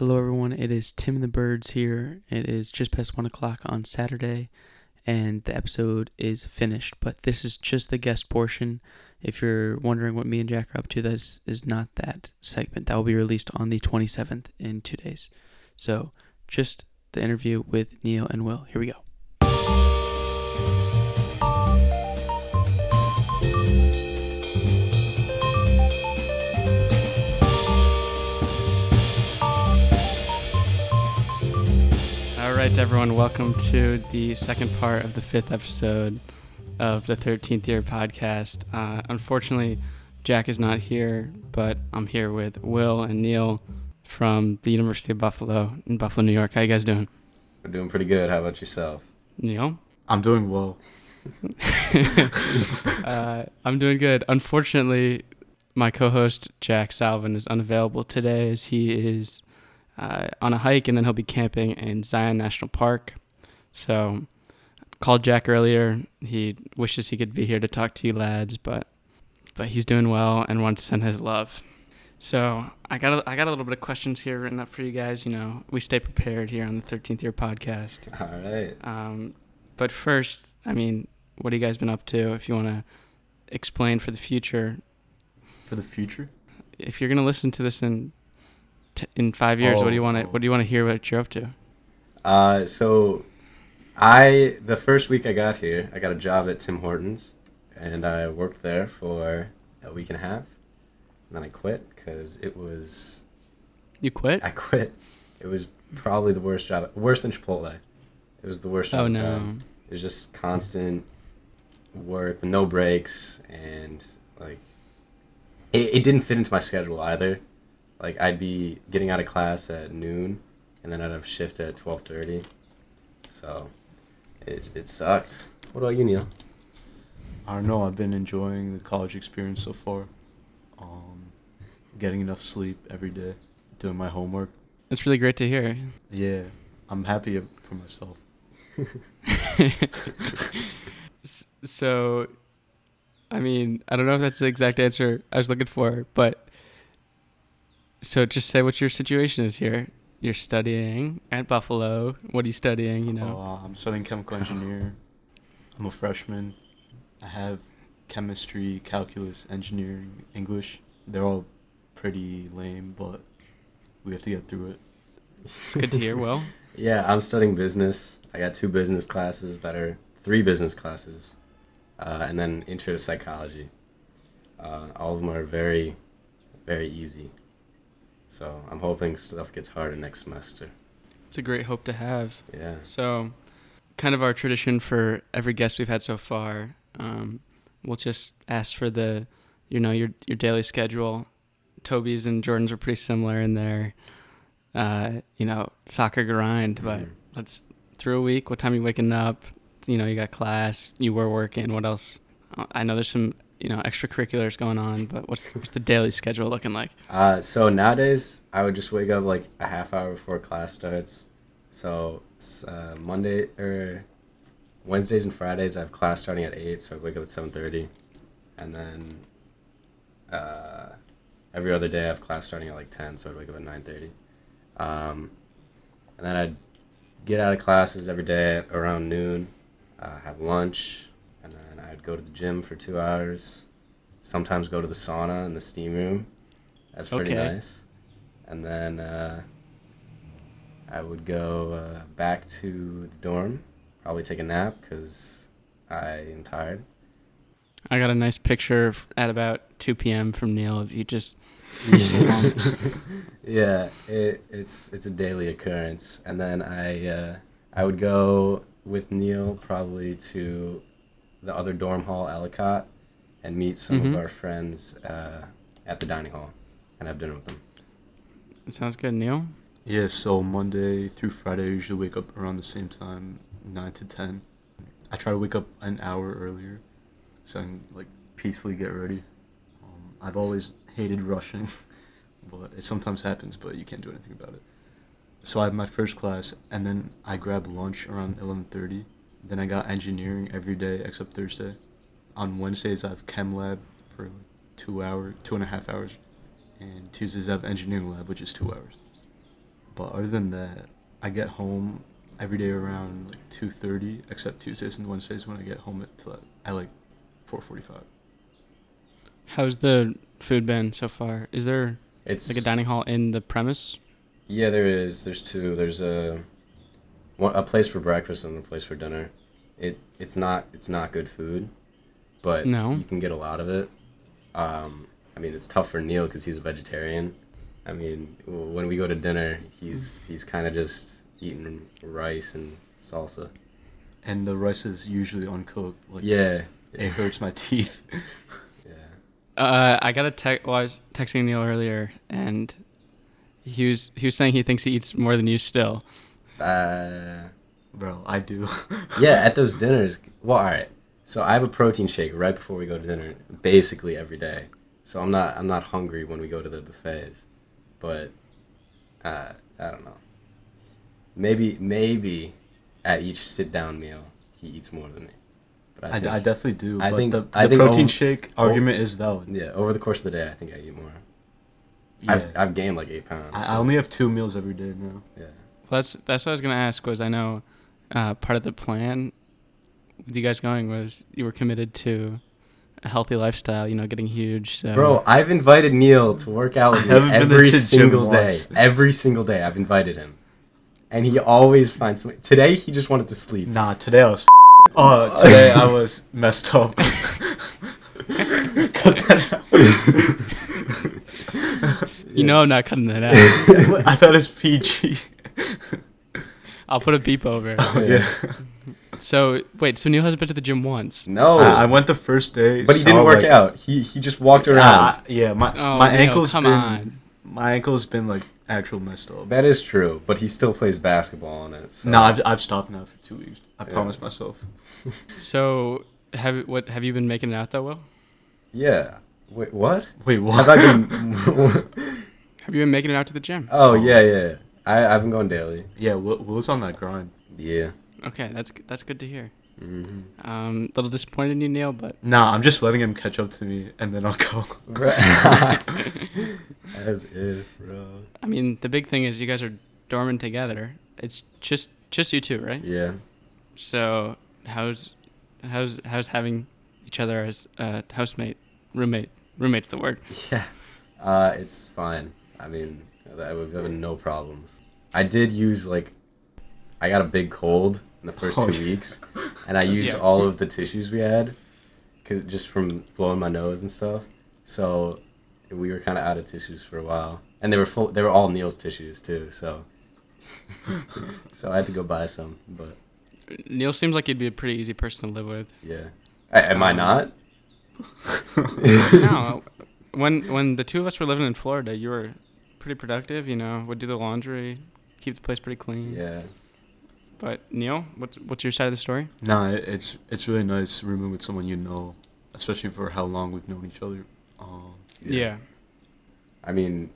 Hello, everyone. It is Tim and the Birds here. It is just past one o'clock on Saturday, and the episode is finished. But this is just the guest portion. If you're wondering what me and Jack are up to, that is, is not that segment. That will be released on the 27th in two days. So, just the interview with Neil and Will. Here we go. Right, everyone, welcome to the second part of the fifth episode of the 13th year podcast. Uh, unfortunately, Jack is not here, but I'm here with Will and Neil from the University of Buffalo in Buffalo, New York. How you guys doing? We're doing pretty good. How about yourself? Neil? I'm doing well. uh, I'm doing good. Unfortunately, my co-host Jack Salvin is unavailable today as he is uh, on a hike and then he'll be camping in Zion National Park. So, called Jack earlier. He wishes he could be here to talk to you lads, but but he's doing well and wants to send his love. So I got a, I got a little bit of questions here written up for you guys. You know, we stay prepared here on the 13th year podcast. All right. Um, but first, I mean, what have you guys been up to? If you want to explain for the future, For the future? if you're gonna listen to this in t- in five years, what do you want to Oh. what do you want to hear what you're up to? Uh, so, I the first week I got here, I got a job at Tim Hortons, and I worked there for a week and a half, and then I quit because it was You quit? I quit. It was probably the worst job, worse than Chipotle. It was the worst job. Oh no. It was just constant work no breaks and like it, it didn't fit into my schedule either. Like I'd be getting out of class at noon and then I'd have shift at twelve thirty. So it it sucked. What about you, Neil? I don't know. I've been enjoying the college experience so far. Um, getting enough sleep every day, doing my homework. It's really great to hear. Yeah, I'm happy for myself. So, I mean, I don't know if that's the exact answer I was looking for, but so just say what your situation is here. You're studying at Buffalo. What are you studying? You know. Uh, I'm studying chemical engineer. I'm a freshman. I have chemistry, calculus, engineering, English. They're all pretty lame, but we have to get through it. It's good to hear. Well, Yeah, I'm studying business. I got two business classes that are three business classes, uh, and then intro to psychology. Uh, all of them are very, very easy. So I'm hoping stuff gets harder next semester. it's a great hope to have. Yeah. So, kind of our tradition for every guest we've had so far. Um, we'll just ask for the, you know, your your daily schedule. Toby's and Jordan's were pretty similar in their, uh, you know, soccer grind. But Mhm. let's through a week. What time you waking up? You know, you got class. You were working. What else? I know there's some you know extracurriculars going on, but what's what's the daily schedule looking like? Uh, so nowadays, I would just wake up like a half hour before class starts. So it's, uh, Monday or Wednesdays and Fridays, I have class starting at eight, so I wake up at seven thirty, and then uh, every other day I have class starting at like ten, so I wake up at nine thirty, um, and then I'd get out of classes every day around noon, uh, have lunch, I'd go to the gym for two hours. Sometimes go to the sauna and the steam room. That's pretty Okay. nice. And then uh, I would go uh, back to the dorm, probably take a nap because I am tired. I got a nice picture at about 2 p.m. from Neil of you just yeah, it, it's it's a daily occurrence. And then I uh, I would go with Neil probably to the other dorm hall, Ellicott, and meet some Mhm. of our friends uh, at the dining hall and have dinner with them. Sounds good, Neil. Yeah, so Monday through Friday, I usually wake up around the same time, 9 to 10. I try to wake up an hour earlier so I can, like, peacefully get ready. Um, I've always hated rushing, but it sometimes happens, but you can't do anything about it. So I have my first class, and then I grab lunch around 11.30. Then I got engineering every day except Thursday. On Wednesdays, I have chem lab for like two hours, two and a half hours. And Tuesdays, I have engineering lab, which is two hours. But other than that, I get home every day around like two thirty, except Tuesdays and Wednesdays when I get home at, at like four forty five. How's the food been so far? Is there It's like a dining hall in the premise? Yeah, there is. There's two. There's a one, a place for breakfast and a place for dinner. It it's not it's not good food, but No. you can get a lot of it. Um, I mean, it's tough for Neil because he's a vegetarian. I mean, when we go to dinner, he's he's kind of just eating rice and salsa. And the rice is usually uncooked. Like Yeah, it hurts my teeth. yeah. Uh, I got a text. Well, I was texting Neil earlier, and he was he was saying he thinks he eats more than you still. Uh, Bro, I do. yeah, at those dinners. Well, all right. So I have a protein shake right before we go to dinner, basically every day. So I'm not I'm not hungry when we go to the buffets, but uh, I don't know. Maybe maybe at each sit down meal he eats more than me. But I, I, think- definitely do. I but think- the, I think protein over- shake over- argument is valid. yeah. Over the course of the day, I think I eat more. Yeah. I've I've gained like eight pounds. I, I only have two meals every day now. yeah. Well, that's that's what I was gonna ask. Was I know uh, part of the plan with you guys going was you were committed to a healthy lifestyle. You know, getting huge. So Bro, I've invited Neil to work out with me every single day. once. Every single day, I've invited him, and he always finds something. Today, he just wanted to sleep. Nah, today I was. Oh, today I was messed up. Cut that out. you know I'm not cutting that out. out. I thought it's PG. I'll put a beep over. it. yeah. So wait, so Neil hasn't been to the gym once. No, I, I went the first day. but he didn't work like- out. He he just walked around. Ah, yeah, my Oh, my Neil, ankle's come been on. my ankle's been like actual messed up. that is true, but he still plays basketball on it. So. No, I've I've stopped now for two weeks. I Yeah. promised myself. So have what have you been making it out that well? yeah. Wait, what? Wait, what? Have I been? Have you been making it out to the gym? oh yeah, yeah. I I've been going daily. yeah, Will, Will's on that grind. Yeah. Okay, that's that's good to hear. hmm Um, little disappointed in you, Neil, but Nah, I'm just letting him catch up to me, and then I'll go. As if, bro. I mean the big thing is you guys are dorming together. It's just just you two, right? Yeah. So how's how's how's having each other as a housemate, roommate? Roommate's the word. Yeah. Uh, it's fine. I mean, I would have no problems. I did use like, I got a big cold in the first Oh, two yeah. weeks, and I used Yeah. all of the tissues we had, cause just from blowing my nose and stuff. So, we were kind of out of tissues for a while, and they were full. They were all Neil's tissues too. So, so I had to go buy some. But Neil seems like he'd be a pretty easy person to live with. yeah, A- am I Um, not? no, when when the two of us were living in Florida, you were pretty productive. You know, would do the laundry, keep the place pretty clean. Yeah. But Neil, what's what's your side of the story? Nah, it- it's it's really nice rooming with someone you know, especially for how long we've known each other. Um, Yeah. I mean,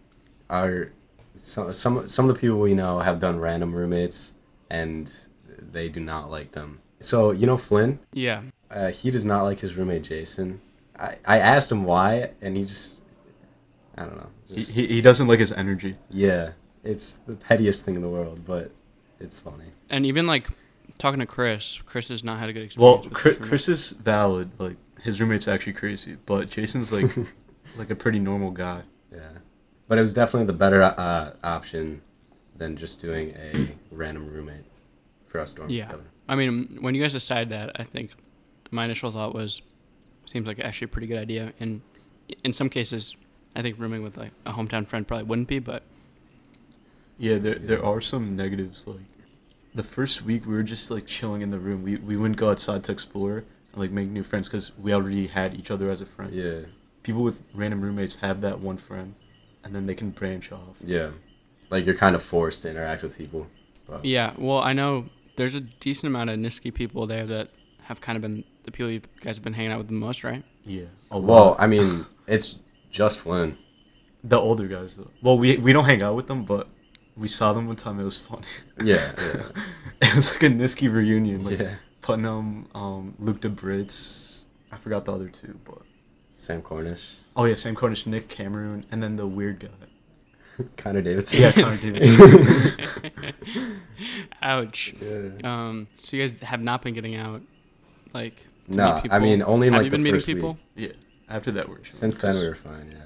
our some some some of the people we know have done random roommates, and they do not like them. So you know Flynn, Yeah. uh, he does not like his roommate Jason. I, I asked him why, and he just I don't know. he, he he doesn't like his energy. yeah, it's the pettiest thing in the world, but it's funny. And even like talking to Chris, Chris has not had a good Well, experience. with Chris. Chris is valid. Like his roommate's actually crazy, but Jason's like like a pretty normal guy. Yeah, but it was definitely the better uh, option than just doing a random roommate for us dorming Yeah. together. I mean, when you guys decided that, I think my initial thought was, seems like actually a pretty good idea. And in some cases, I think rooming with like a hometown friend probably wouldn't be, but Yeah, there there are some negatives. Like the first week, we were just like chilling in the room. We we wouldn't go outside to explore and like make new friends because we already had each other as a friend. Yeah, People with random roommates have that one friend, and then they can branch off. yeah, like you're kind of forced to interact with people. But yeah. Well, I know there's a decent amount of Niski people there that have kind of been the people you guys have been hanging out with the most, right? Yeah. Oh, Well. I mean, it's just Flynn. the older guys though. Well, we we don't hang out with them, but we saw them one time. It was funny. Yeah, yeah, it was like a Niski reunion. Like yeah. Putnam, um, Luke DeBritz. I forgot the other two, but Sam Cornish. oh yeah, Sam Cornish, Nick Cameron, and then the weird guy. Connor Davidson. Yeah, Connor Davidson. Ouch. Yeah. Um, so you guys have not been getting out, like. to No, meet I people? mean only in have like you the been meeting first people? week. yeah. After that, we're chilling, Since then we were fine. Yeah.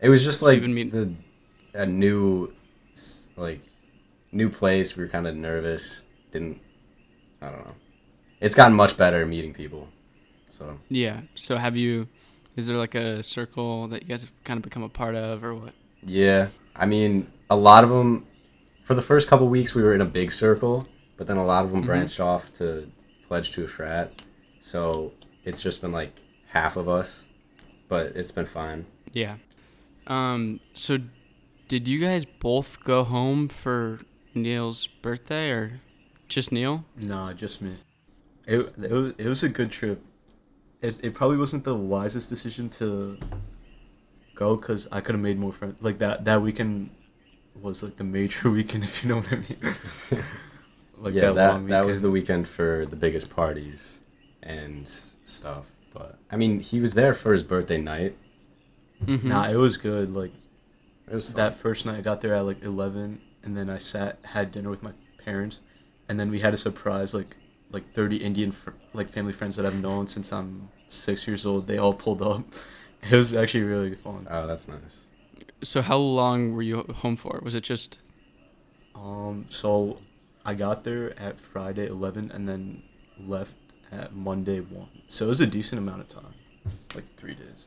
It was just like been meet- the a new s- like new place. We were kind of nervous. Didn't I don't know. It's gotten much better meeting people. So Yeah. So have you? Is there like a circle that you guys have kind of become a part of, or what? yeah, I mean a lot of them. For the first couple weeks, we were in a big circle, but then a lot of them Mhm. branched off to pledge to a frat. So it's just been like half of us, but it's been fine. Yeah. Um. So, did you guys both go home for Neil's birthday, or just Neil? Nah, just me. It it was it was a good trip. It it probably wasn't the wisest decision to go because I could have made more friends. Like that that weekend was like the major weekend, if you know what I mean. like yeah, that long that was the weekend for the biggest parties and stuff. But I mean, he was there for his birthday night. Mm-hmm. Nah, it was good. Like It was fun. That first night, I got there at like eleven, and then I sat had dinner with my parents, and then we had a surprise like like thirty Indian fr- like family friends that I've known since I'm six years old. They all pulled up. It was actually really fun. oh, that's nice. So how long were you home for? Was it just? Um, so I got there at Friday eleven, and then left at Monday one. So it was a decent amount of time, like three days.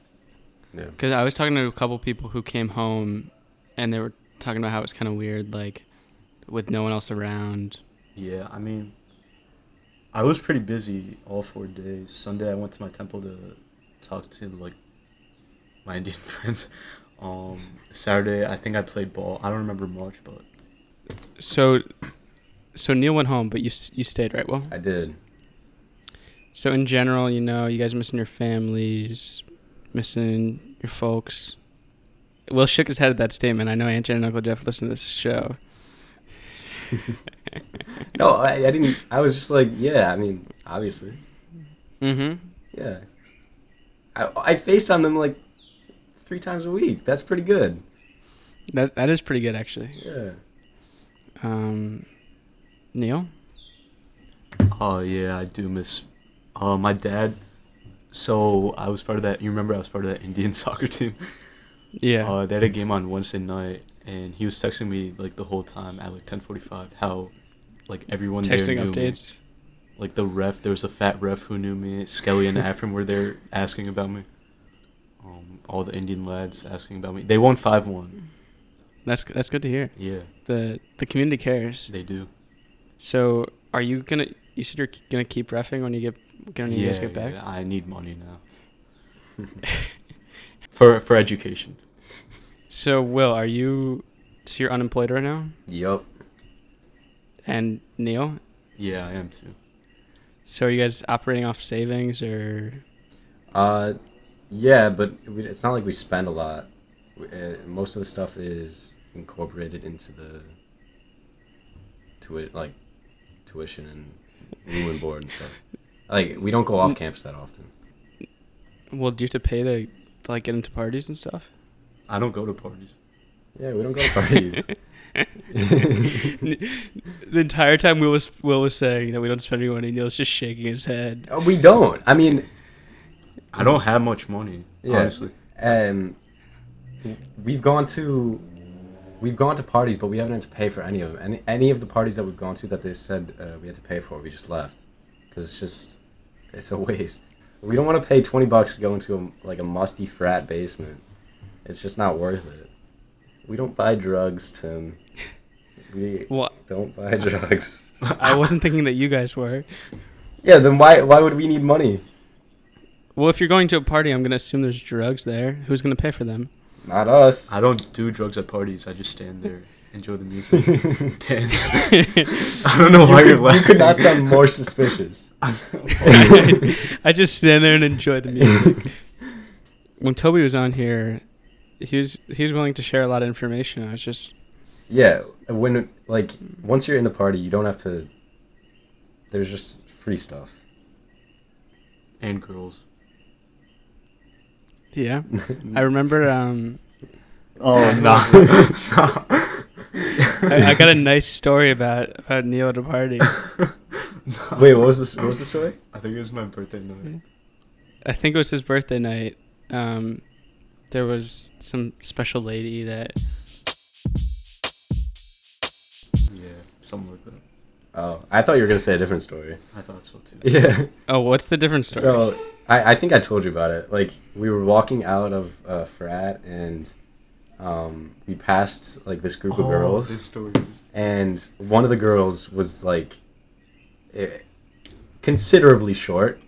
Yeah. Because I was talking to a couple people who came home, and they were talking about how it's kind of weird, like, with no one else around. Yeah, I mean, I was pretty busy all four days. Sunday, I went to my temple to talk to like my Indian friends. Um, Saturday, I think I played ball. I don't remember much, but So, so Neil went home, but you you stayed, right? Well, I did. so in general, you know, you guys missing your families, missing your folks. Will shook his head at that statement. I know Aunt Jen and Uncle Jeff listen to this show. No, I, I didn't. I was just like, yeah. I mean, obviously, Mm-hmm. yeah. I I FaceTime them like three times a week. That's pretty good. That that is pretty good, actually. Yeah. Um, Neil. oh yeah, I do miss. Uh, my dad. So I was part of that. You remember I was part of that Indian soccer team. Yeah. Uh, they had a game on Wednesday night, and he was texting me like the whole time at like ten forty five. How, like everyone there Texting knew me. Like the ref, there was a fat ref who knew me. Skelly and Afrin were there asking about me. Um, all the Indian lads asking about me. They won five one. That's that's good to hear. Yeah, the The community cares. they do. So, are you gonna? You said you're gonna keep refing when you get when you yeah, guys get back. yeah, I need money now. for for education. So, Will, are you? So you're unemployed right now, Yup. and Neil. Yeah, I am too. So, are you guys operating off savings or? Uh, yeah, but we, it's not like we spend a lot. We- Uh, most of the stuff is incorporated into the tui- like tuition and room and board and stuff. Like we don't go off campus that often. Well, do you have to pay to, to like get into parties and stuff? I don't go to parties. Yeah, we don't go to parties. the entire time Will was Will was saying that we don't spend any money, Neil's just shaking his head. Oh, we don't. I mean, I don't have much money. Yeah. Honestly. um, we've gone to we've gone to parties, but we haven't had to pay for any of them. Any any of the parties that we've gone to that they said uh, we had to pay for, we just left because it's just it's a waste. We don't want to pay twenty bucks to go into a, like a musty frat basement. It's just not worth it. We don't buy drugs, Tim. We Well, don't buy drugs. I wasn't thinking that you guys were. Yeah, then why why would we need money? Well, if you're going to a party, I'm gonna assume there's drugs there. Who's gonna pay for them? Not us. I don't do drugs at parties. I just stand there, enjoy the music, dance. I don't know You why could, you're you laughing. could not sound more suspicious. I just stand there and enjoy the music. when Toby was on here, he was he was willing to share a lot of information. I was just Yeah, when like once you're in the party, you don't have to. There's just free stuff. and girls. yeah. I remember um Oh no. I, I got a nice story about about Neil at a party. Wait, what was this? What was the story? I think it was my birthday night. I think it was his birthday night. Um, there was some special lady that Yeah, something like that. Oh, I thought you were gonna say a different story. I thought so too. Yeah. Oh, what's the different story? So I, I think I told you about it. Like we were walking out of uh, frat and um, we passed like this group of Oh, girls This story is. and one of the girls was like eh, considerably short.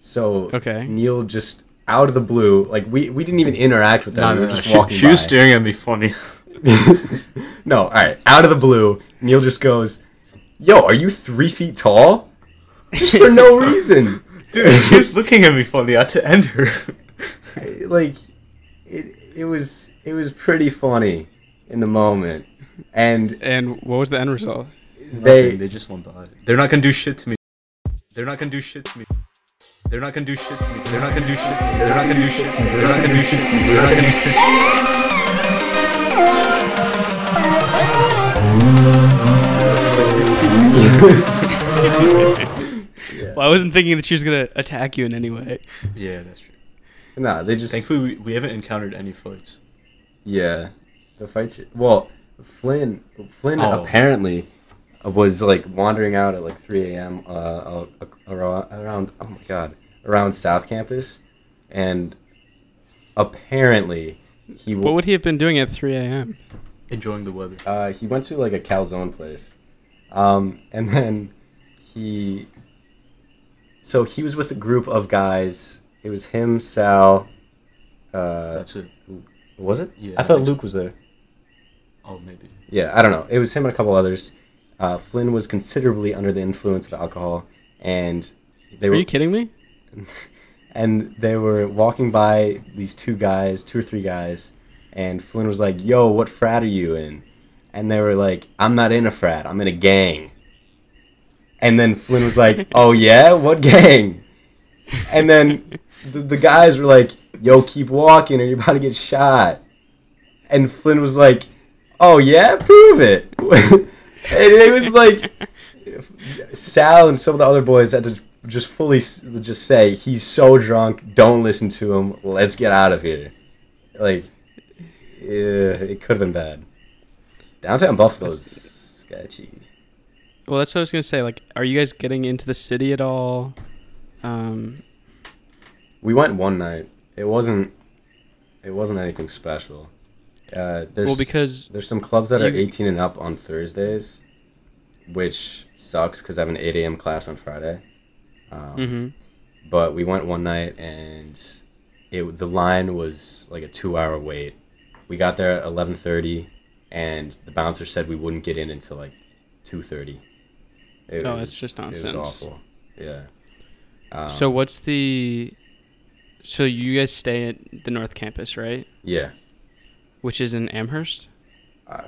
So Okay. Neil just out of the blue, like we, we didn't even interact with them. No, we no, were no. just She, walking she was by. staring at me funny. no, all right. Out of the blue, Neil just goes, "Yo, are you three feet tall?" Just for no reason. Dude, she was looking at me funny. I had to end her. I- like it it was it was pretty funny in the moment and and what was the end result? they Nothing, they just went by. They're not gonna do shit to me. They're not gonna do shit to me. They're not gonna do shit to me. They're not gonna do shit to me. They're not gonna do shit to me. They're not gonna do shit to me. They're not gonna do shit yeah. Well, I wasn't thinking that she was gonna attack you in any way. Yeah, that's true. nah they just Thankfully, we, we haven't encountered any fights. Yeah the fights well flynn flynn Oh. apparently was like wandering out at like 3 a.m uh, uh around, around oh my god around south campus and apparently he What would he have been doing at 3 a.m.? Enjoying the weather. Uh, he went to like a calzone place, um, and then he. So he was with a group of guys. It was him, Sal. Uh, That's it. Was it? Yeah, I thought I- Luke was there. Oh, maybe. Yeah, I don't know. It was him and a couple others. Uh, Flynn was considerably under the influence of alcohol, and they Are were you kidding me? and they were walking by these two guys, two or three guys, and Flynn was like, "Yo, what frat are you in?" And they were like, "I'm not in a frat. I'm in a gang." And then Flynn was like, "Oh yeah, what gang?" And then the, the guys were like, "Yo, keep walking, or you're about to get shot." And Flynn was like, "Oh yeah, prove it." and it was like Sal and some of the other boys had to just fully just say he's so drunk. Don't listen to him. Let's get out of here. Like, yeah, it could have been bad. Downtown Buffalo's sketchy. Well, that's what I was gonna say. Like, are you guys getting into the city at all? Um, We went one night. It wasn't. It wasn't anything special. Uh, there's well, because there's some clubs that are 18 and up on Thursdays, which sucks because I have an 8 a.m. class on Friday. Um, hmm but we went one night and it the line was like a two hour wait. We got there at eleven thirty, and the bouncer said we wouldn't get in until like two thirty. Oh, that's just nonsense. It was awful. Yeah. Um, so what's the? So you guys stay at the North Campus, right? yeah. Which is in Amherst. Uh,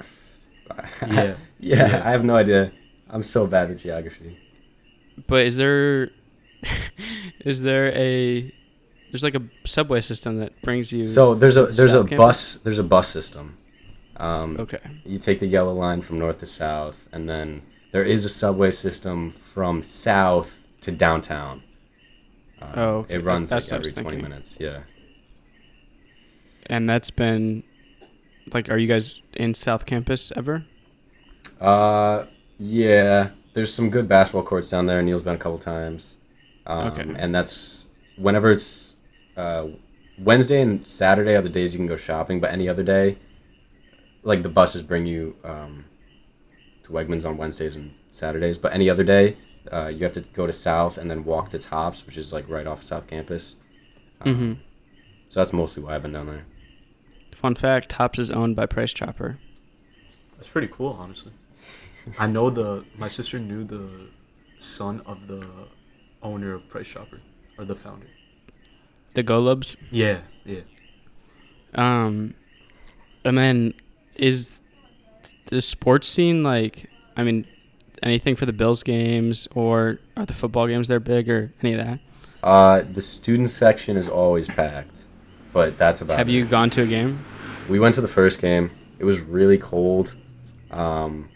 Yeah. yeah, Yeah. I have no idea. I'm so bad with geography. But is there, is there a, there's like a subway system that brings you. So there's a there's a Campus? bus there's a bus system. Um, Okay. you take the yellow line from north to south, and then there is a subway system from south to downtown. Um, Oh, okay. It runs That's- like every 20 minutes. Yeah. And that's been, like, are you guys in South Campus ever? Uh, yeah. There's some good basketball courts down there. Neil's been a couple times. Um, Okay. And that's whenever it's uh, Wednesday and Saturday are the days you can go shopping, but any other day, like the buses bring you um, to Wegmans on Wednesdays and Saturdays, but any other day, uh, you have to go to South and then walk to Tops, which is like right off South Campus. Um, Mm-hmm. So that's mostly why I've been down there. Fun fact: Tops is owned by Price Chopper. That's pretty cool, honestly. I know the my sister knew the son of the owner of Price Chopper or the founder. The Golubs. Yeah, yeah. Um, and then is the sports scene like? I mean, anything for the Bills games or are the football games there big or any of that? Uh, the student section is always packed, but that's about Have it. you gone to a game? we went to the first game. It was really cold, um,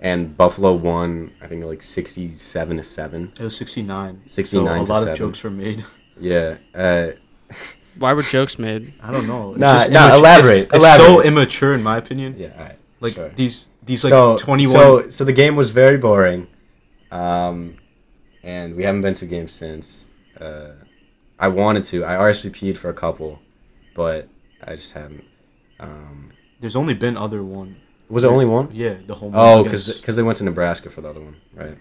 and Buffalo won. I think like sixty-seven to seven. It was 69. 69 So to a lot seven. of jokes were made. Yeah. Uh, Why were jokes made? I don't know. It's Nah, just nah, immature- elaborate, It's, it's so immature in my opinion. yeah. All right. Like sure. these these like so, 21 So, so the game was very boring, um, and we haven't been to a game since. Uh, I wanted to. I RSVP'd for a couple, but I just haven't. Um, There's only been other one. was it only one? Yeah, the home. oh because against- they went to Nebraska for the other one, right?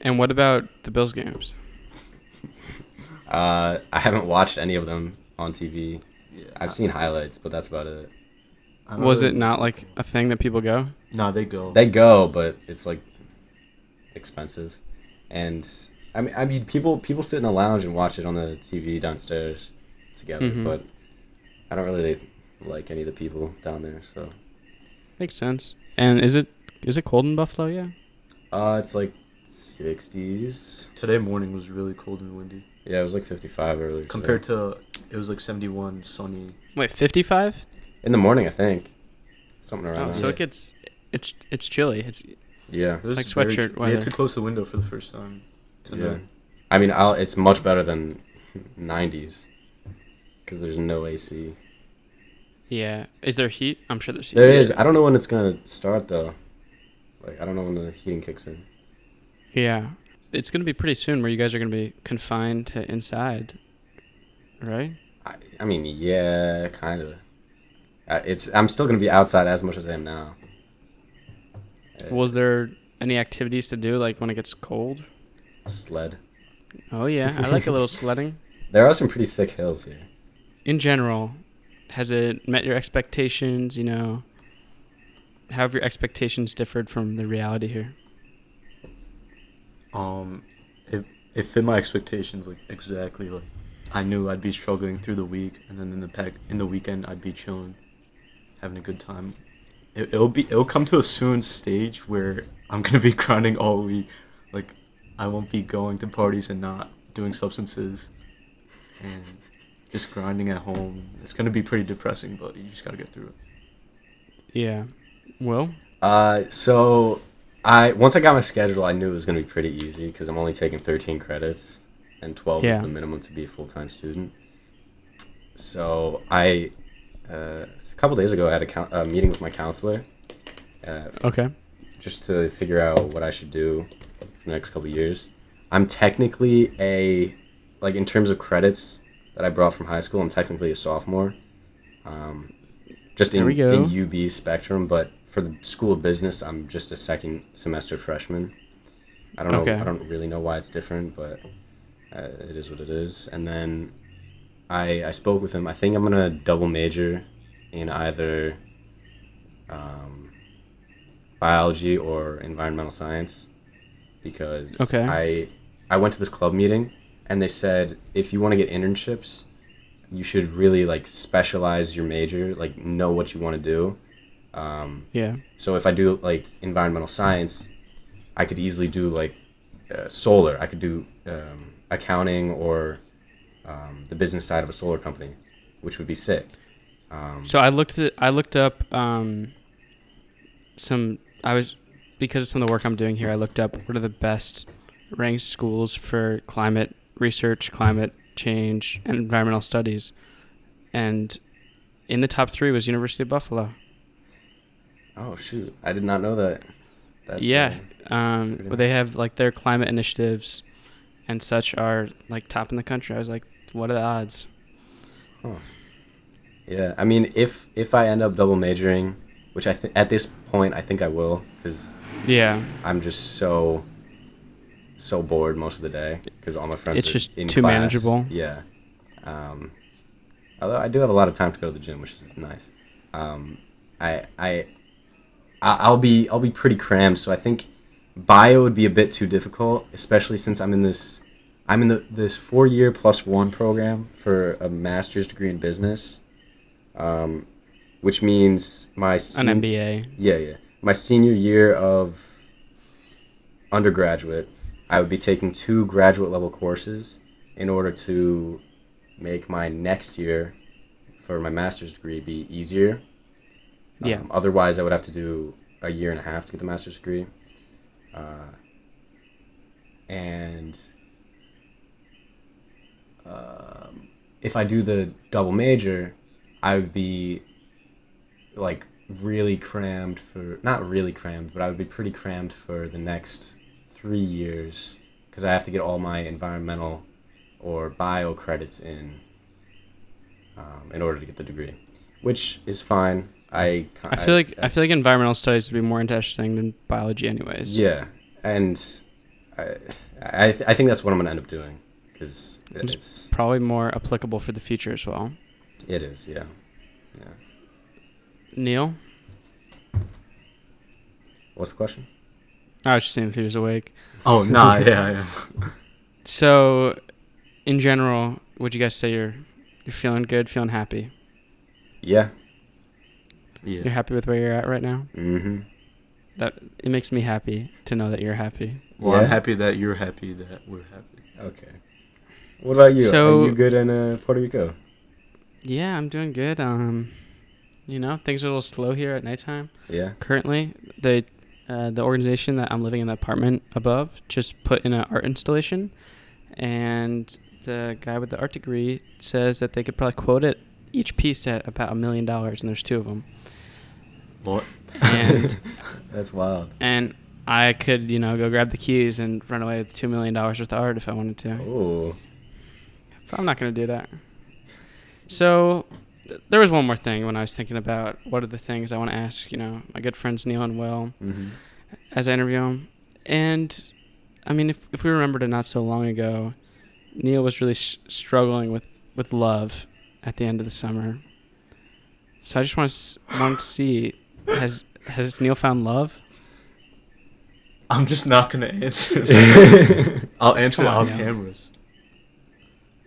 And what about the Bills games? Uh, I haven't watched any of them on TV. yeah, I've seen highlights, but that's about it. I don't Was really- it not like a thing that people go? Nah, they go. They go, but it's like expensive, and I mean, I mean, people people sit in the lounge and watch it on the TV downstairs together, Mhm. but I don't really like any of the people down there. So, Makes sense. And is it is it cold in Buffalo? Yeah. uh, it's like sixties. Today morning was really cold and windy. Yeah, it was like fifty-five earlier. Compared today. to, it was like 71, sunny. Wait, 55? In the morning, I think something around. Oh, there. so it gets it's it's chilly. It's yeah, It was Like sweatshirt ch- We had weather. to close the window for the first time. Today. Yeah. I mean, I'll, it's much better than '90s because there's no AC. yeah. Is there heat? I'm sure there's heat. There is. I don't know when it's gonna start though. Like I don't know when the heating kicks in. Yeah. It's gonna be pretty soon where you guys are gonna be confined to inside, right? I, I mean, yeah, kind of. Uh, it's. I'm still gonna be outside as much as I am now. Uh, Was there any activities to do like when it gets cold? sled? Oh yeah, I like a little sledding. There are some pretty sick hills here. In general, has it met your expectations? You know, how have your expectations differed from the reality here? Um, it it fit my expectations like exactly. Like I knew I'd be struggling through the week, and then in the pack in the weekend I'd be chilling, having a good time. It, it'll be it'll come to a soon stage where I'm gonna be grinding all week. Like I won't be going to parties and not doing substances, and just grinding at home. It's gonna be pretty depressing, but you just gotta get through it. Yeah. Well, Uh, so I once I got my schedule, I knew it was gonna be pretty easy because I'm only taking 13 credits, and 12 Yeah. is the minimum to be a full time student. So I, uh, a couple days ago, I had a uh, meeting with my counselor, uh, okay. just to figure out what I should do for the next couple of years. I'm technically a, like in terms of credits that I brought from high school, I'm technically a sophomore. Um, just in, in UB spectrum, but for the school of business, I'm just a second semester freshman. I don't know. I don't really know why it's different, but uh, it is what it is. And then I I spoke with him. I think I'm gonna double major in either um, biology or environmental science because Okay. I I went to this club meeting and they said if you want to get internships, you should really like specialize your major, like know what you want to do. Um, Yeah. so if I do like environmental science, I could easily do like uh, solar. I could do um, accounting or um, the business side of a solar company, which would be sick. Um, So I looked I looked up um, some I was because of some of the work I'm doing here. I looked up what are the best ranked schools for climate research, climate change, and environmental studies, and in the top three was University of Buffalo. oh shoot, I did not know that. That's, yeah, uh, um, but they have like their climate initiatives and such are like top in the country. I was like, what are the odds? Yeah, I mean, if if I end up double majoring, which I think at this point I think I will, because Yeah, I'm just so so bored most of the day because all my friends It's are just too class. manageable. Yeah. Um, although I do have a lot of time to go to the gym, which is nice. Um, I I I- I'll be I'll be pretty crammed, so I think bio would be a bit too difficult, especially since I'm in this I'm in the this four year plus one program for a master's degree in business, um, which means my an MBA. yeah, yeah. My senior year of undergraduate, I would be taking two graduate level courses in order to make my next year for my master's degree be easier. Yeah. Um, otherwise, I would have to do a year and a half to get the master's degree. Uh, and um, if I do the double major, I would be like really crammed for not really crammed, but I would be pretty crammed for the next three years because I have to get all my environmental or bio credits in um, in order to get the degree, which is fine. I I feel like I feel like environmental studies would be more interesting than biology, anyways. yeah, and I I, th- I think that's what I'm gonna end up doing because It's- it's Probably more applicable for the future as well. It is yeah yeah. Neil, What's the question? I was just seeing if he was awake. Oh nah, yeah, yeah. So, in general, would you guys say you're you're feeling good, feeling happy? Yeah. Yeah. You're happy with where you're at right now? Mm-hmm. That it makes me happy to know that you're happy. Well, Yeah? I'm happy that you're happy that we're happy. Okay. What about you? So- Are you good in uh, Puerto Rico? Yeah, I'm doing good. Um, you know, things are a little slow here at nighttime. Yeah. Currently, the uh, the organization that I'm living in the apartment above just put in an art installation, and the guy with the art degree says that they could probably quote it each piece at about a million dollars, and there's two of them. What? And That's wild. and I could, you know, go grab the keys and run away with two million dollars worth of art if I wanted to. Oh. But I'm not going to do that. So, th- there was one more thing when I was thinking about what are the things I want to ask, you know, my good friends Neil and Will Mm-hmm. as I interview them. And, I mean, if, if we remembered it not so long ago, Neil was really s struggling with, with love at the end of the summer. So I just want to s- want to see has has Neil found love? I'm just not gonna answer. that. I'll answer Come it on, off Neil. cameras.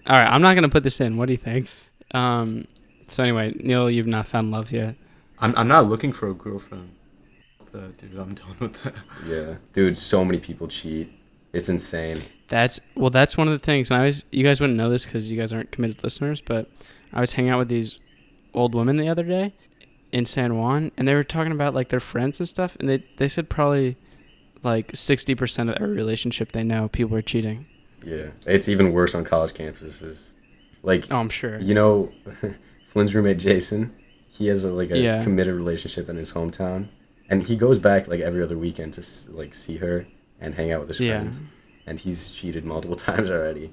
All right, I'm not gonna put this in. What do you think? Um, so anyway, Neil, you've not found love yet. I'm I'm not looking for a girlfriend. That dude, I'm done with that. Yeah. Dude, so many people cheat. It's insane. That's well, that's one of the things. And I was, you guys wouldn't know this because you guys aren't committed listeners, but I was hanging out with these old women the other day in San Juan, and they were talking about like their friends and stuff, and they they said probably like sixty percent of every relationship they know people are cheating. Yeah. It's even worse on college campuses. Like, Oh, I'm sure. you know, Flynn's roommate Jason, he has a, like a Yeah. committed relationship in his hometown, and he goes back like every other weekend to like see her and hang out with his Yeah. friends. And he's cheated multiple times already.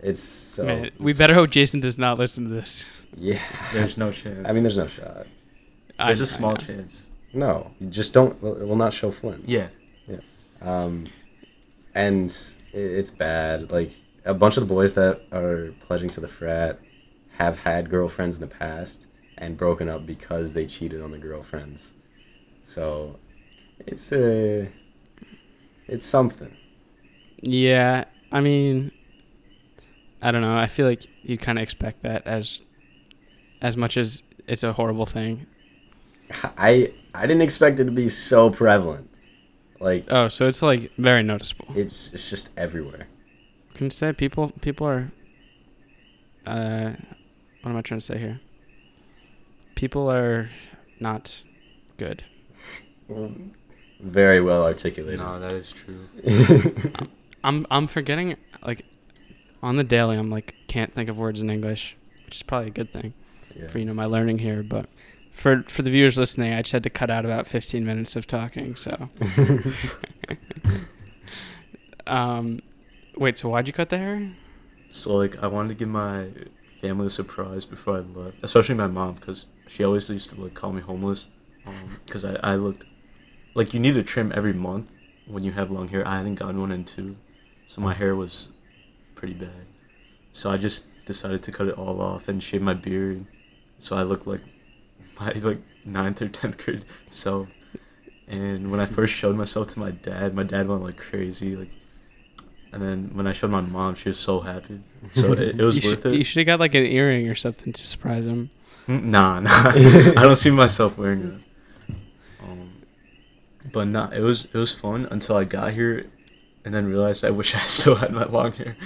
It's so. Man, we it's- better hope Jason does not listen to this. Yeah. There's no chance. I mean, there's no shot. there's a a small chance. No, you just don't. It will not show Flynn. Yeah. Yeah. Um, and i- it's bad. Like a bunch of the boys that are pledging to the frat have had girlfriends in the past and broken up because they cheated on the girlfriends. So it's a it's something. Yeah, I mean, I don't know. I feel like you kind of expect that as as much as it's a horrible thing. I I didn't expect it to be so prevalent. Like Oh, so it's like very noticeable. it's it's just everywhere. Can you say people people are uh what am I trying to say here? People are not good. Very well articulated. No, that is true. I'm I'm forgetting like on the daily I'm like can't think of words in English, which is probably a good thing Yeah. for you know my learning here, but for for the viewers listening, I just had to cut out about 15 minutes of talking, so um wait, so why'd you cut the hair? So like, I wanted to give my family a surprise before I left, especially my mom, because she always used to like call me homeless, um, because I I looked like you need to trim every month when you have long hair. I hadn't gotten one in two, so my hair was pretty bad. So I just decided to cut it all off and shave my beard, so I looked like my like ninth or tenth grade self. And when I first showed myself to my dad, my dad went like crazy, like. And then when I showed my mom, she was so happy. So it, it was worth should, it. You should have got like an earring or something to surprise him. Mm, Nah, nah. I don't see myself wearing it. Um, but nah, it was it was fun until I got here, and then realized I wish I still had my long hair.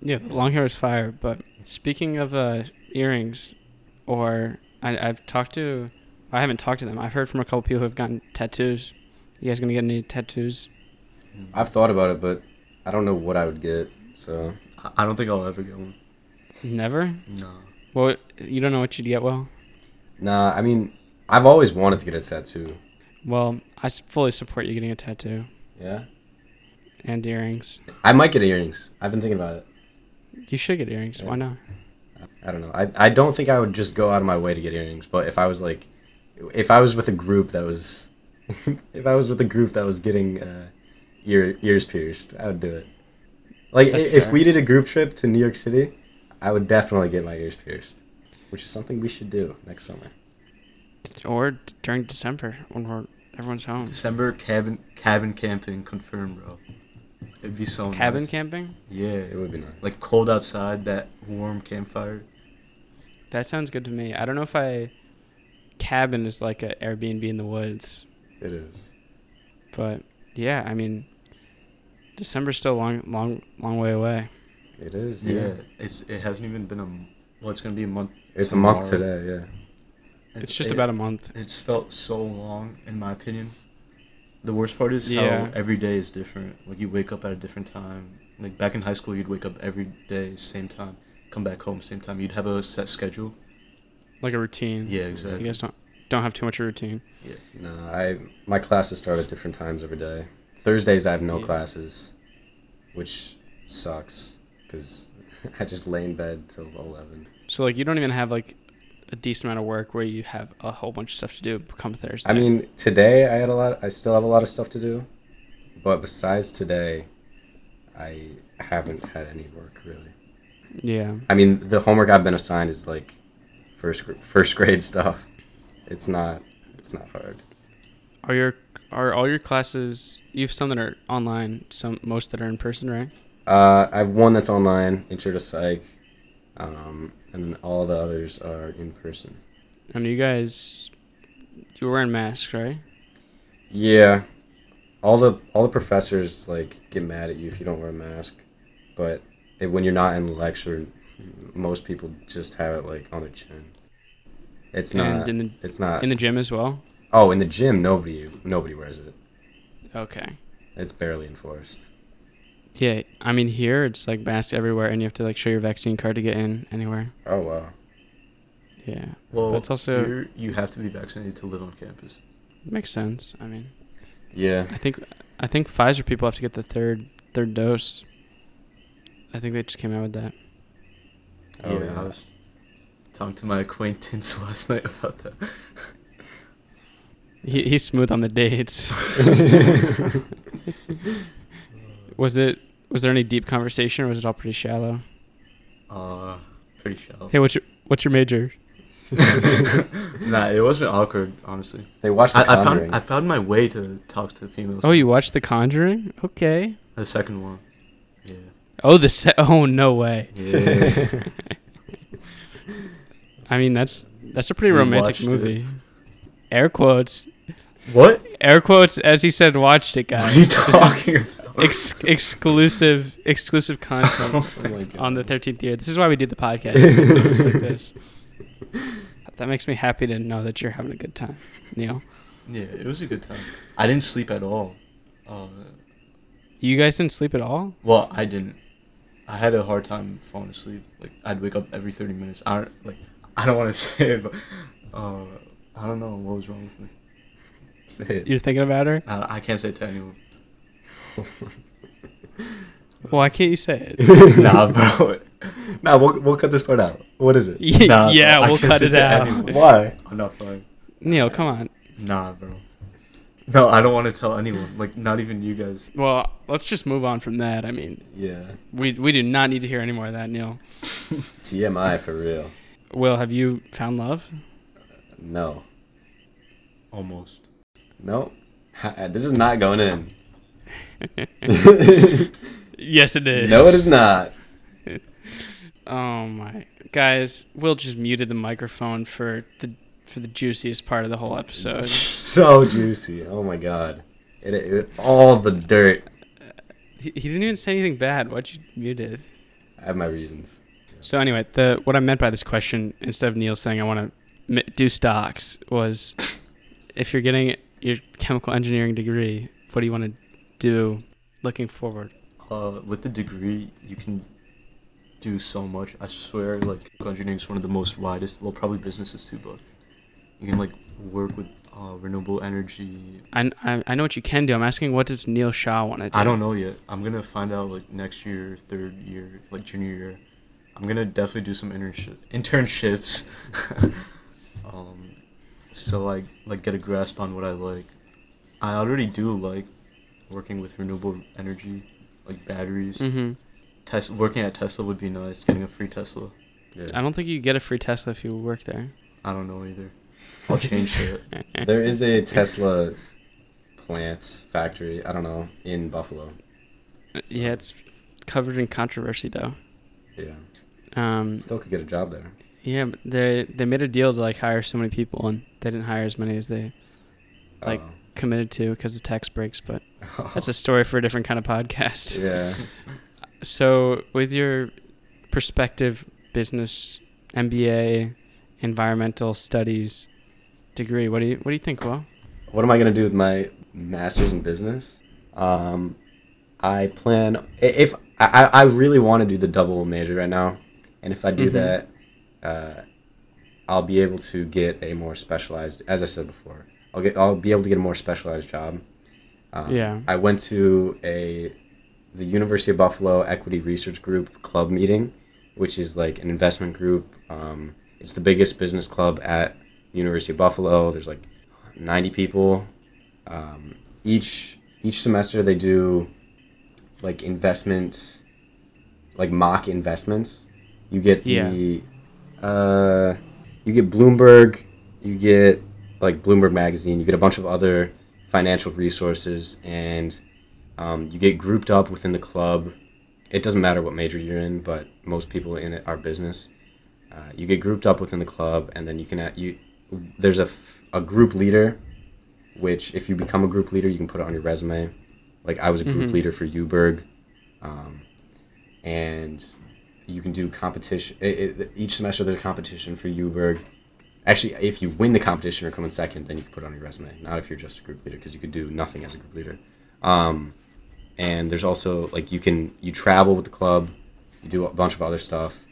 Yeah, the long hair is fire. But speaking of uh, earrings, or I, I've talked to. I haven't talked to them. I've heard from a couple people who have gotten tattoos. You guys gonna get any tattoos? I've thought about it, but I don't know what I would get. So I- I don't think I'll ever get one. Never. No. Well, you don't know what you'd get. Well, nah, I mean, I've always wanted to get a tattoo. well, I fully support you getting a tattoo Yeah. and earrings. I might get earrings. I've been thinking about it. You should get earrings. Why not? I don't know. I I don't think I would just go out of my way to get earrings, but if I was like, if I was with a group that was, if I was with a group that was getting uh, ear ears pierced, I would do it. Like That's if fair. we did a group trip to New York City, I would definitely get my ears pierced, which is something we should do next summer. Or during December when we're everyone's home. December cabin cabin camping confirmed, bro. It'd be so Cabin nice. camping. Yeah, It would be nice. like cold outside, that warm campfire. That sounds good to me. I don't know if I. Cabin is like an Airbnb in the woods, it is. but yeah, I mean, December's still a long, long, long way away. It is. Yeah, Yeah. it's it hasn't even been a m- well. It's gonna be a month. It's a month today. Yeah. It's just it- about a month. It's felt so long, in my opinion. The worst part is Yeah. how every day is different. Like you wake up at a different time. Like back in high school, you'd wake up every day same time, come back home same time. You'd have a set schedule. Like a routine. Yeah, exactly. You exactly. guys don't don't have too much of a routine. Yeah. No, I my classes start at different times every day. Thursdays I have no Yeah. classes, which sucks because I just lay in bed till eleven. So like you don't even have like a decent amount of work where you have a whole bunch of stuff to do come Thursday. I mean, today I had a lot. I still have a lot of stuff to do, but besides today, I haven't had any work really. yeah. I mean, the homework I've been assigned is like first first grade stuff. It's not. It's not hard. Are your are all your classes? You have some that are online, some most that are in person, right? Uh, I have one that's online, Intro to Psych, um, and then all the others are in person. And you guys, you were wearing masks, right? Yeah, all the all the professors like get mad at you if you don't wear a mask, but it, when you're not in lecture, most people just have it like on their chin. It's and not. in the It's not. in the gym as well. Oh, in the gym, nobody nobody wears it. Okay. It's barely enforced. Yeah, I mean here it's like masks everywhere, and you have to like show your vaccine card to get in anywhere. Oh wow. Yeah, Well, But it's also- here you have to be vaccinated to live on campus. makes sense. I mean, Yeah. I think I think Pfizer people have to get the third third dose. I think they just came out with that. Oh, yeah, yeah. I was talking to my acquaintance last night about that. He he's smooth on the dates. was it was there any deep conversation or was it all pretty shallow? Uh, pretty shallow. Hey, what's your what's your major? nah, it wasn't awkward, honestly. They watched The I, I found I found my way to talk to females. Oh, you watched The Conjuring? Okay. the second one. Yeah. Oh, the se- oh no way. Yeah. I mean that's that's a pretty We romantic watched it. movie. Air quotes, what? air quotes, as he said, watched it, What guys. are you talking about? Ex- exclusive exclusive content Oh on the thirteenth year. This is why we do the podcast. Like this. That makes me happy to know that you're having a good time, Neil. Yeah, it was a good time. I didn't sleep at all. Uh, You guys didn't sleep at all? well, I didn't. I had a hard time falling asleep. Like I'd wake up every thirty minutes. I don't like. I don't want to say it, but uh, I don't know what was wrong with me. You're thinking about her? I, I can't say it to anyone. Why can't you say it? nah, bro. Nah, we'll, we'll cut this part out. What is it? Nah, yeah, bro, we'll cut it out. anyone. Why? I'm not fine. Neil, come on. Nah, bro. No, I don't want to tell anyone. Like, not even you guys. Well, let's just move on from that. I mean, Yeah. we we do not need to hear any more of that, Neil. TMI for real. Will, have you found love? No. Almost. No. Uh, this is not going in. Yes, it is. no, it is not. Oh my guys, Will just muted the microphone for the for the juiciest part of the whole episode. so juicy. Oh my god. It, it, all the dirt. Uh, he, he didn't even say anything bad. Why'd you mute it? I have my reasons. So anyway, the what I meant by this question, instead of Neil saying I want to do stocks, was if you're getting your chemical engineering degree, what do you want to do looking forward? Uh, with the degree, you can do so much. I swear, like engineering is one of the most widest. Well, probably businesses too, but you can like work with uh, renewable energy. I, I, I know what you can do. I'm asking what does Neil Shah want to do? I don't know yet. I'm gonna find out like next year, third year, like junior year. I'm gonna definitely do some internship internships. um, so like like get a grasp on what I like. I already do like working with renewable energy, like batteries. Mm-hmm. Tes- working at Tesla would be nice. Getting a free Tesla. Yeah. I don't think you get a free Tesla if you work there. I don't know either. I'll change that. There is a Tesla plant factory. I don't know in Buffalo. Yeah, it's covered in controversy though. Yeah, Um, still could get a job there. Yeah, but they they made a deal to like hire so many people, and they didn't hire as many as they Like- committed to because of tax breaks. But Oh. that's a story for a different kind of podcast. yeah. So, with your perspective business MBA environmental studies degree, what do you what do you think, Will? What am I gonna do with my master's in business? Um, I plan if I, I really want to do the double major right now, and if I do Mhm. that, uh, I'll be able to get a more specialized. As I said before, I'll get I'll be able to get a more specialized job. Um, Yeah. I went to a the University of Buffalo Equity Research Group club meeting, which is like an investment group. Um, it's the biggest business club at University of Buffalo. There's like 90 people. Um, each each semester they do like investment, like mock investments. You get the, uh, you get Bloomberg, you get like Bloomberg Magazine, you get a bunch of other financial resources, and um, you get grouped up within the club. It doesn't matter what major you're in, but most people in it are business. Uh, you get grouped up within the club, and then you can you there's a, f- a group leader, which if you become a group leader, you can put it on your resume. Like I was a group Mhm. leader for Uberg, um, and you can do competition. It, it, each semester there's a competition for Uberg. Actually, if you win the competition or come in second, then you can put it on your resume. Not if you're just a group leader, because you could do nothing as a group leader. Um, and there's also like you can you travel with the club, you do a bunch of other stuff,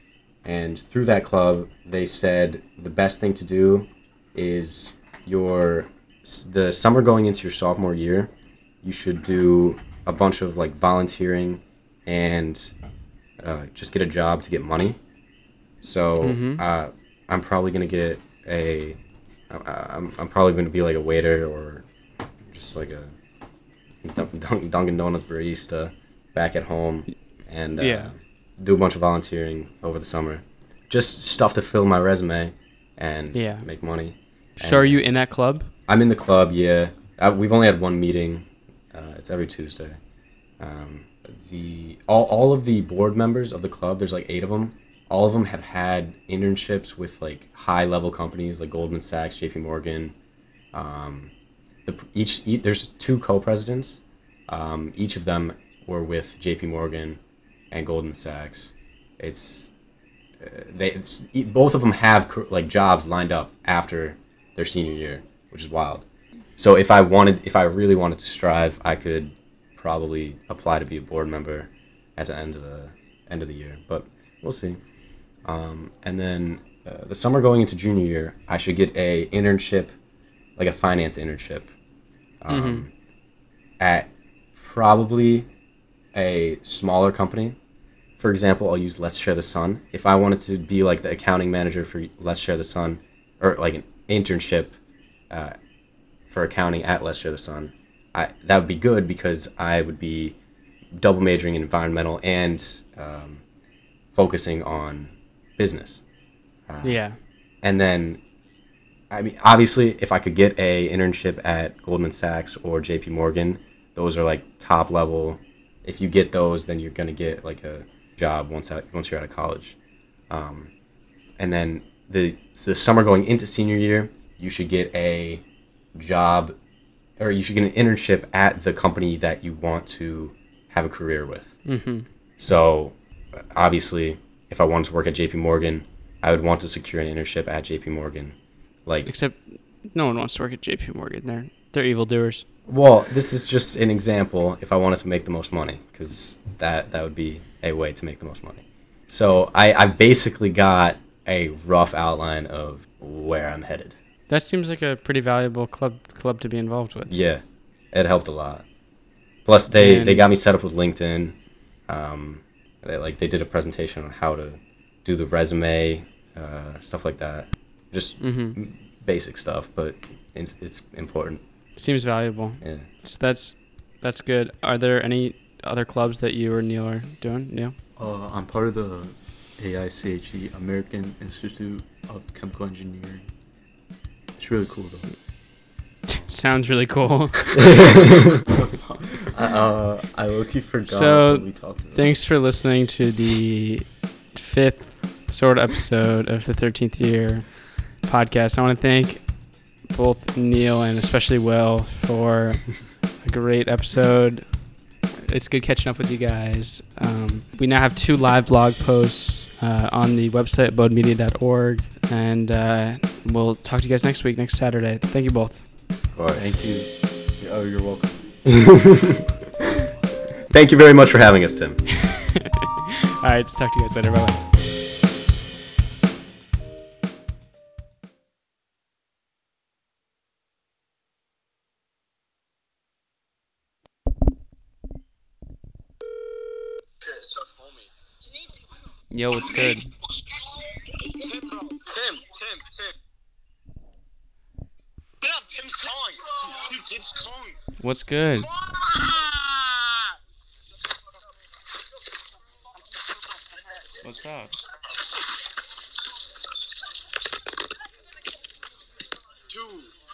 and through that club they said the best thing to do is your the summer going into your sophomore year, you should do a bunch of like volunteering and uh, just get a job to get money. So Mhm. uh, I'm probably gonna get a. I'm, I'm probably gonna be like a waiter or just like a Dun- Dun- Dunkin' Donuts barista back at home and uh, Yeah. do a bunch of volunteering over the summer. Just stuff to fill my resume and Yeah. make money. So, are you in that club? I'm in the club, yeah. Uh, we've only had one meeting. Uh, it's every Tuesday. Um, the all, all of the board members of the club, there's like eight of them. All of them have had internships with like high level companies like Goldman Sachs, J.P. Morgan. Um, the, each, each there's two co-presidents. Um, each of them were with J.P. Morgan and Goldman Sachs. It's uh, they it's, both of them have like jobs lined up after their senior year, which is wild. So if I wanted, if I really wanted to strive, I could probably apply to be a board member at the end of the end of the year. But we'll see. Um, and then uh, the summer going into junior year, I should get a internship, like a finance internship, um, at probably a smaller company. For example, I'll use Let's Share the Sun. If I wanted to be like the accounting manager for Let's Share the Sun, or like an internship uh, for accounting at Let's Share the Sun, I, that would be good because I would be double majoring in environmental and um, focusing on business. Uh, Yeah. and then I mean obviously if I could get a internship at Goldman Sachs or JP Morgan, those are like top level. If you get those, then you're gonna get like a job once out, once you're out of college. Um, and then the the summer going into senior year, you should get a job or you should get an internship at the company that you want to have a career with. Mm-hmm. So, obviously, if I wanted to work at JP Morgan, I would want to secure an internship at JP Morgan. Like Except no one wants to work at J.P. Morgan. They're they're evildoers. Well, this is just an example if I wanted to make the most money, because that, that would be a way to make the most money. So I, I basically got a rough outline of where I'm headed. That seems like a pretty valuable club club to be involved with. Yeah, it helped a lot. Plus, they, they got me set up with LinkedIn. Um, they, like they did a presentation on how to do the resume, uh, stuff like that. Just Mm-hmm. basic stuff, but it's, it's important. Seems valuable. Yeah. So that's that's good. Are there any other clubs that you or Neil are doing? Neil? Uh, I'm part of the AICHE, American Institute of Chemical Engineering. It's really cool though. Sounds really cool. uh, I low-key forgot So, what we talked about. Thanks for listening to the fifth sort of episode of the 13th year podcast. I want to thank both Neil and especially Will for a great episode. It's good catching up with you guys. Um, we now have two live blog posts uh, on the website, bodemedia.org, and uh, we'll talk to you guys next week, next Saturday. Thank you both. Of course. Thank you. Oh, you're welcome. Thank you very much for having us, Tim. All right, talk to you guys later. Bye bye. Yo, what's good? Tim, bro. Tim, Tim, Tim. Get up, Tim's calling. Dude, dude, Tim's calling. What's good? What's up? Dude,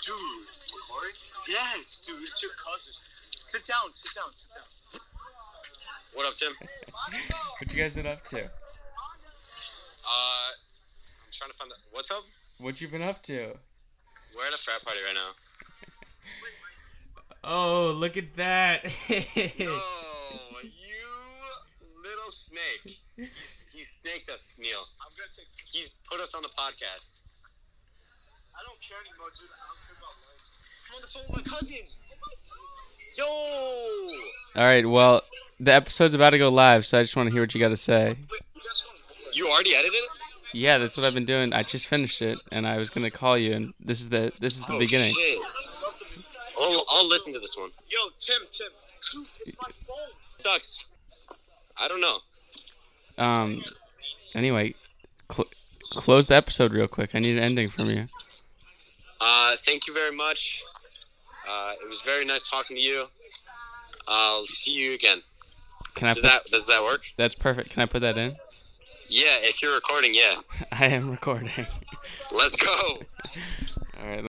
dude. Recording? Yes, dude, it's your cousin. Sit down, sit down, sit down. What up, Tim? What you guys been up to? Uh, I'm trying to find the. What's up? What you been up to? We're at a frat party right now. Oh, look at that! Oh, you little snake. He's, he snaked us, Neil. I'm gonna take. He's put us on the podcast. I don't care anymore, dude. I don't care about life. I'm on the phone with my cousin. Yo. All right, well, the episode's about to go live, so I just want to hear what you got to say. You already edited it? Yeah, that's what I've been doing. I just finished it, and I was gonna call you, and this is the this is the Oh, beginning. Shit. I'll, I'll listen to this one. Yo, Tim, Tim. Dude, it's my phone. Sucks. I don't know. Um. Anyway, cl- close the episode real quick. I need an ending from you. Uh, thank you very much. Uh, it was very nice talking to you. I'll see you again. Can I? Does Put, that does that work? that's perfect. Can I put that in? Yeah, if you're recording, yeah. I am recording. Let's go. All right.